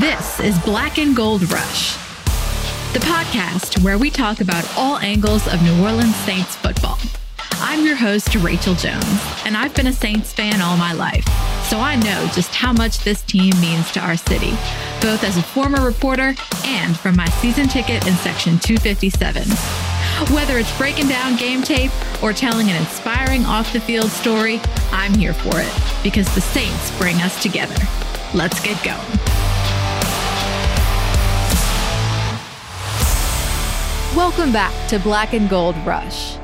This is Black and Gold Rush, the podcast where we talk about all angles of New Orleans Saints football. I'm your host, Rachel Jones, and I've been a Saints fan all my life, so I know just how much this team means to our city, both as a former reporter and from my season ticket in Section 257. Whether it's breaking down game tape or telling an inspiring off the field story, I'm here for it because the Saints bring us together. Let's get going. Welcome back to Black and Gold Rush.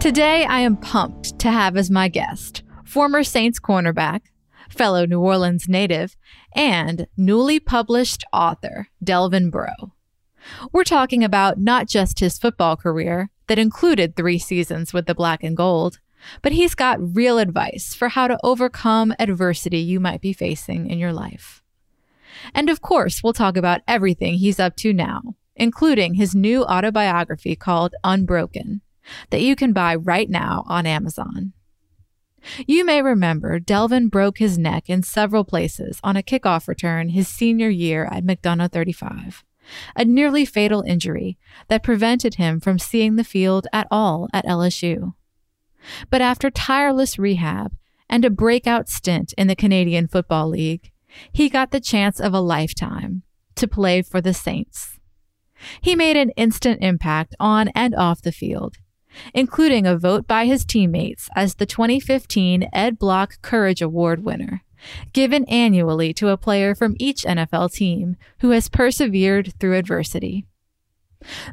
Today, I am pumped to have as my guest former Saints cornerback, fellow New Orleans native, and newly published author, Delvin Breaux. We're talking about not just his football career, that included three seasons with the Black and Gold, but he's got real advice for how to overcome adversity you might be facing in your life. And of course, we'll talk about everything he's up to now including his new autobiography called Unbroken, that you can buy right now on Amazon. You may remember Delvin broke his neck in several places on a kickoff return his senior year at McDonough 35, a nearly fatal injury that prevented him from seeing the field at all at LSU. But after tireless rehab and a breakout stint in the Canadian Football League, he got the chance of a lifetime to play for the Saints. He made an instant impact on and off the field, including a vote by his teammates as the 2015 Ed Block Courage Award winner, given annually to a player from each NFL team who has persevered through adversity.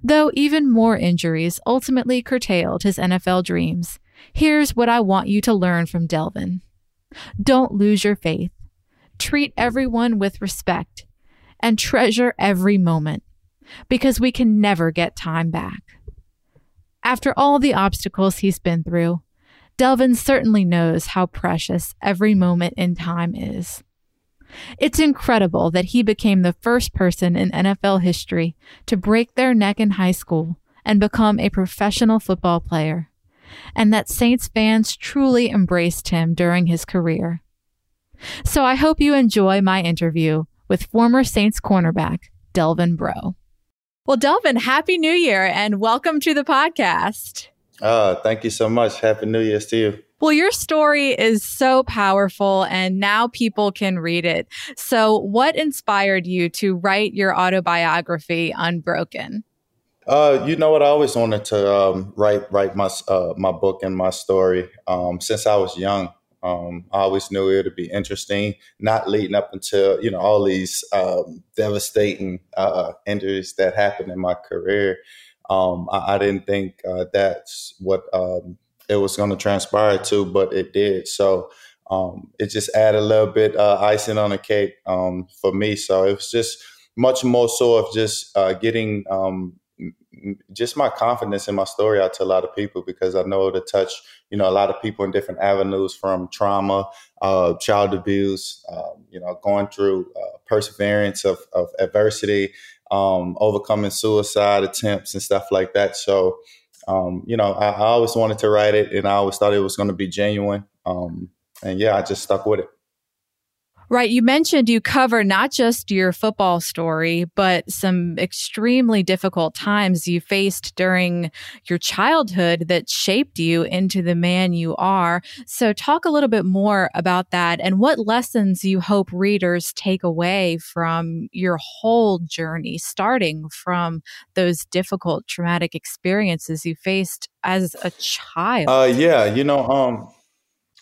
Though even more injuries ultimately curtailed his NFL dreams, here's what I want you to learn from Delvin. Don't lose your faith. Treat everyone with respect and treasure every moment because we can never get time back. After all the obstacles he's been through, Delvin certainly knows how precious every moment in time is. It's incredible that he became the first person in NFL history to break their neck in high school and become a professional football player, and that Saints fans truly embraced him during his career. So I hope you enjoy my interview with former Saints cornerback Delvin Breaux. Well, Delvin, Happy New Year and welcome to the podcast. Uh, thank you so much. Happy New Year's to you. Well, your story is so powerful and now people can read it. So, what inspired you to write your autobiography, Unbroken? Uh, you know what? I always wanted to um, write write my uh, my book and my story um, since I was young. Um, I always knew it would be interesting, not leading up until you know all these um, devastating uh, injuries that happened in my career. Um, I, I, didn't think uh, that's what um, it was going to transpire to, but it did. So um, it just added a little bit uh, icing on the cake um, for me. So it was just much more so of just uh, getting just my confidence in my story out to a lot of people because I know to touch you know a lot of people in different avenues from trauma, uh, child abuse, um, you know, going through uh, perseverance of, of adversity, um, overcoming suicide attempts and stuff like that. So, um, you know, I, I, always wanted to write it, and I always thought it was going to be genuine. Um, and yeah, I just stuck with it. Right. You mentioned you cover not just your football story, but some extremely difficult times you faced during your childhood that shaped you into the man you are. So, talk a little bit more about that and what lessons you hope readers take away from your whole journey, starting from those difficult, traumatic experiences you faced as a child. Uh, yeah. You know, um,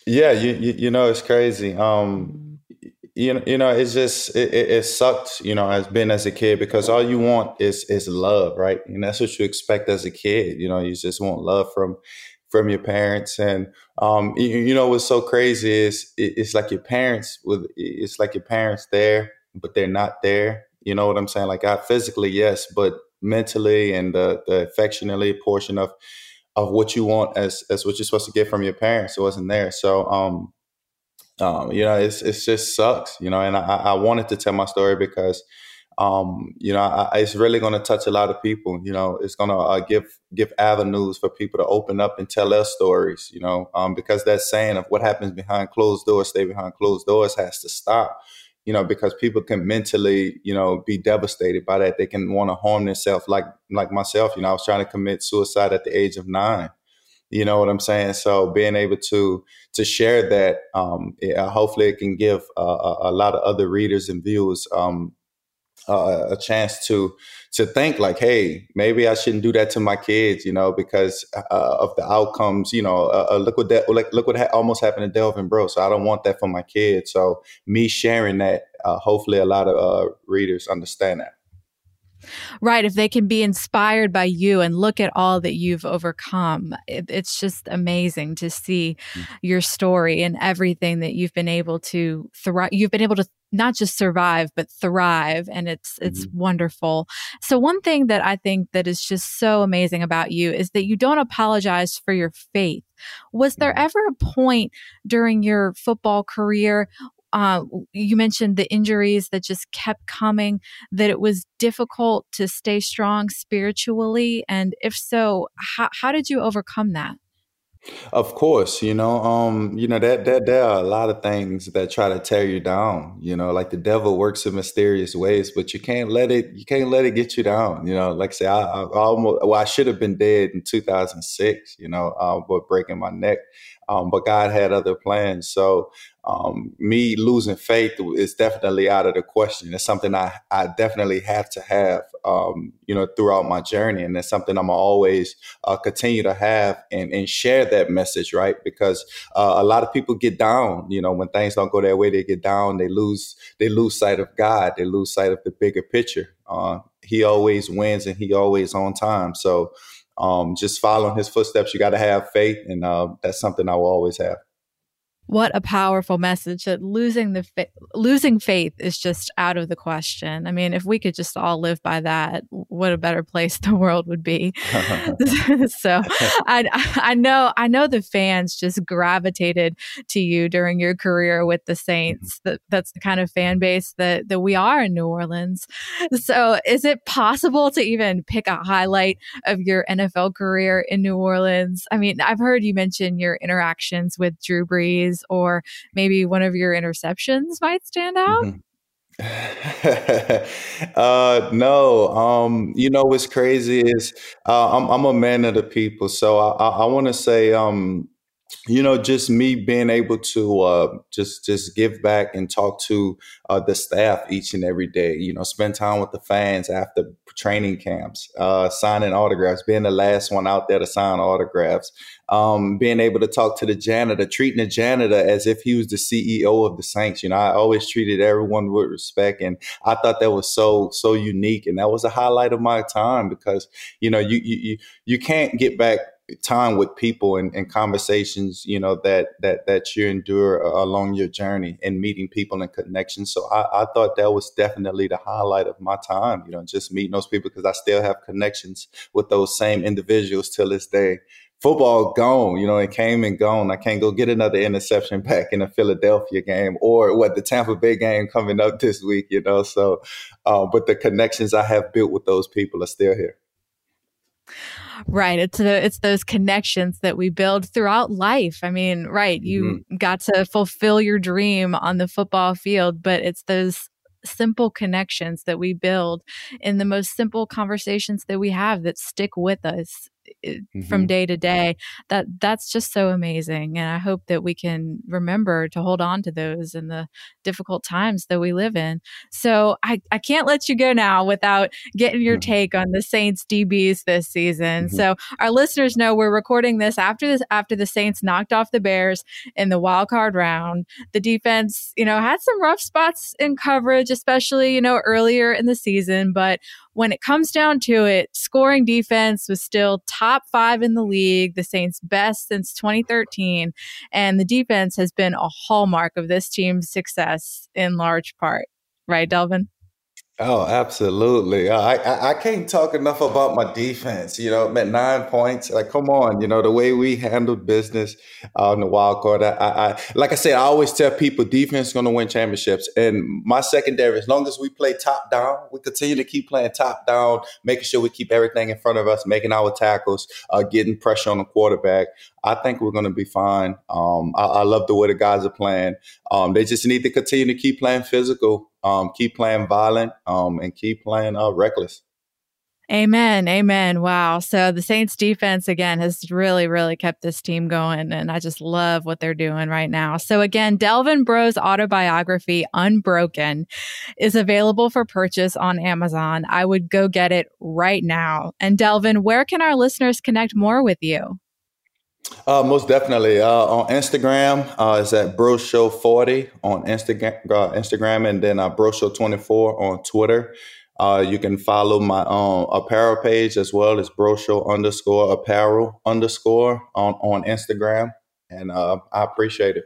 yeah, you, you, you know, it's crazy. Um, you know, you know, it's just it, it, it sucked, you know, as been as a kid because all you want is is love, right? And that's what you expect as a kid. You know, you just want love from from your parents, and um, you, you know what's so crazy is it, it's like your parents with it's like your parents there, but they're not there. You know what I'm saying? Like I physically, yes, but mentally and the the affectionately portion of of what you want as as what you're supposed to get from your parents, it wasn't there. So um um, you know, it's it's just sucks, you know. And I, I wanted to tell my story because, um, you know, I, it's really going to touch a lot of people. You know, it's going to uh, give give avenues for people to open up and tell their stories. You know, um, because that saying of what happens behind closed doors, stay behind closed doors, has to stop. you know, because people can mentally, you know, be devastated by that. They can want to harm themselves, like like myself. You know, I was trying to commit suicide at the age of nine. You know what I'm saying? So being able to to share that, um, yeah, hopefully, it can give uh, a, lot of other readers and viewers um, uh, a chance to to think like, hey, maybe I shouldn't do that to my kids, you know, because uh, of the outcomes. You know, uh, uh look what that like look what ha- almost happened to Delvin Breaux. So I don't want that for my kids. So me sharing that, uh, hopefully, a lot of uh, readers understand that. Right. If they can be inspired by you and look at all that you've overcome, it, it's just amazing to see mm. your story and everything that you've been able to thrive. You've been able to not just survive but thrive and it's it's mm-hmm. wonderful so one thing that i think that is just so amazing about you is that you don't apologize for your faith was there mm-hmm. ever a point during your football career uh, you mentioned the injuries that just kept coming, that it was difficult to stay strong spiritually. And if so, how, how did you overcome that? Of course, you know, um, you know that that there are a lot of things that try to tear you down. You know, like the devil works in mysterious ways, but you can't let it. You can't let it get you down. You know, like say, I, I almost well, I should have been dead in 2006. You know, uh, but breaking my neck. Um, but God had other plans. So um, me losing faith is definitely out of the question. It's something I, I definitely have to have, um, you know, throughout my journey. And it's something I'm always uh, continue to have and, and share that message, right? Because uh, a lot of people get down, you know, when things don't go their way, they get down, they lose, they lose sight of God, they lose sight of the bigger picture. Uh, he always wins and he always on time. So um, just following his footsteps, you got to have faith. And uh, that's something I will always have. What a powerful message that losing the fa- losing faith is just out of the question. I mean, if we could just all live by that, what a better place the world would be. so, I I know I know the fans just gravitated to you during your career with the Saints. Mm-hmm. That that's the kind of fan base that that we are in New Orleans. So, is it possible to even pick a highlight of your NFL career in New Orleans? I mean, I've heard you mention your interactions with Drew Brees plays or maybe one of your interceptions might stand out? Mm-hmm. uh, no, um, you know what's crazy is uh, I'm, I'm a man of the people, so I, I, I want to say, um, you know, just me being able to uh, just just give back and talk to uh, the staff each and every day. You know, spend time with the fans after training camps, uh, signing autographs, being the last one out there to sign autographs, um, being able to talk to the janitor, treating the janitor as if he was the CEO of the Saints. You know, I always treated everyone with respect, and I thought that was so so unique, and that was a highlight of my time because you know you you you can't get back time with people and, and, conversations you know that that that you endure along your journey and meeting people and connections so I, I, thought that was definitely the highlight of my time you know just meeting those people because i still have connections with those same individuals till this day football gone, you know, it came and gone. I can't go get another interception back in a Philadelphia game or what the Tampa Bay game coming up this week, you know. So, uh, but the connections I have built with those people are still here. Right. It's the, it's those connections that we build throughout life. I mean, right. You mm-hmm. got to fulfill your dream on the football field, but it's those simple connections that we build in the most simple conversations that we have that stick with us mm-hmm. from day to day that that's just so amazing and i hope that we can remember to hold on to those in the difficult times that we live in so i, I can't let you go now without getting your mm-hmm. take on the saints dbs this season mm-hmm. so our listeners know we're recording this after this after the saints knocked off the bears in the wild card round the defense you know had some rough spots in coverage especially you know earlier in the season but when it comes down to it, scoring defense was still top five in the league, the Saints' best since 2013. And the defense has been a hallmark of this team's success in large part. Right, Delvin? Oh, absolutely. I, I, I can't talk enough about my defense. You know, at nine points. Like, come on. You know, the way we handled business on the wild card. I, I, like I said, I always tell people defense is going to win championships. And my secondary, as long as we play top down, we continue to keep playing top down, making sure we keep everything in front of us, making our tackles, uh, getting pressure on the quarterback. I think we're going to be fine. Um, I, I, love the way the guys are playing. Um, they just need to continue to keep playing physical, um, keep playing violent, um, and keep playing uh, reckless. Amen. Amen. Wow. So the Saints defense again has really, really kept this team going. And I just love what they're doing right now. So again, Delvin Breaux's autobiography, Unbroken, is available for purchase on Amazon. I would go get it right now. And Delvin, where can our listeners connect more with you? Uh, most definitely. Uh, on Instagram, uh, it's at Bro Show 40 on Instagram, uh, Instagram, and then uh, Bro Show 24 on Twitter. Uh, you can follow my um, apparel page as well as Bro Show underscore apparel underscore on, on Instagram. And uh, I appreciate it.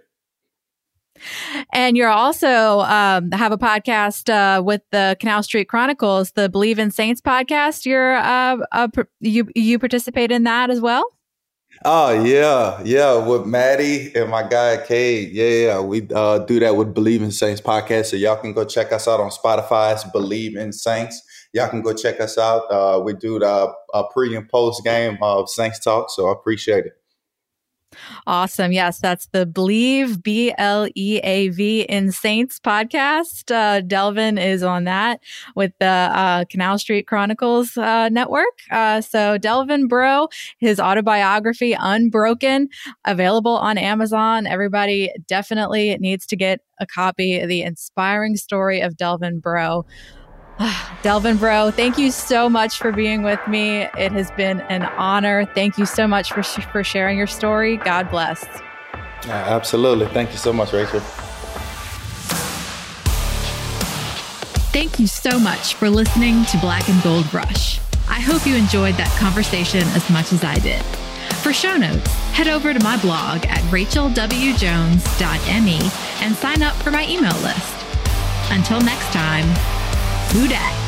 And you're also um, have a podcast uh, with the Canal Street Chronicles, the Bleav in Saints podcast. You're uh, you you participate in that as well. Oh yeah, yeah, with Maddie and my guy Cade. Yeah, yeah, we uh, do that with Bleav in Saints podcast. So y'all can go check us out on Spotify. It's Bleav in Saints. Y'all can go check us out. Uh, we do the uh, pre and post game of Saints talk. So I appreciate it. Awesome. Yes, that's the Bleav B L E A V in Saints podcast. Uh, Delvin is on that with the uh, Canal Street Chronicles uh, network. Uh, so Delvin Breaux, his autobiography Unbroken, available on Amazon. Everybody definitely needs to get a copy. The inspiring story of Delvin Breaux. Delvin Breaux, thank you so much for being with me. It has been an honor. Thank you so much for, sh- for sharing your story. God bless. Yeah, absolutely. Thank you so much, Rachel. Thank you so much for listening to Black and Gold Rush. I hope you enjoyed that conversation as much as I did. For show notes, head over to my blog at rachelwjones.me and sign up for my email list. Until next time, who dat?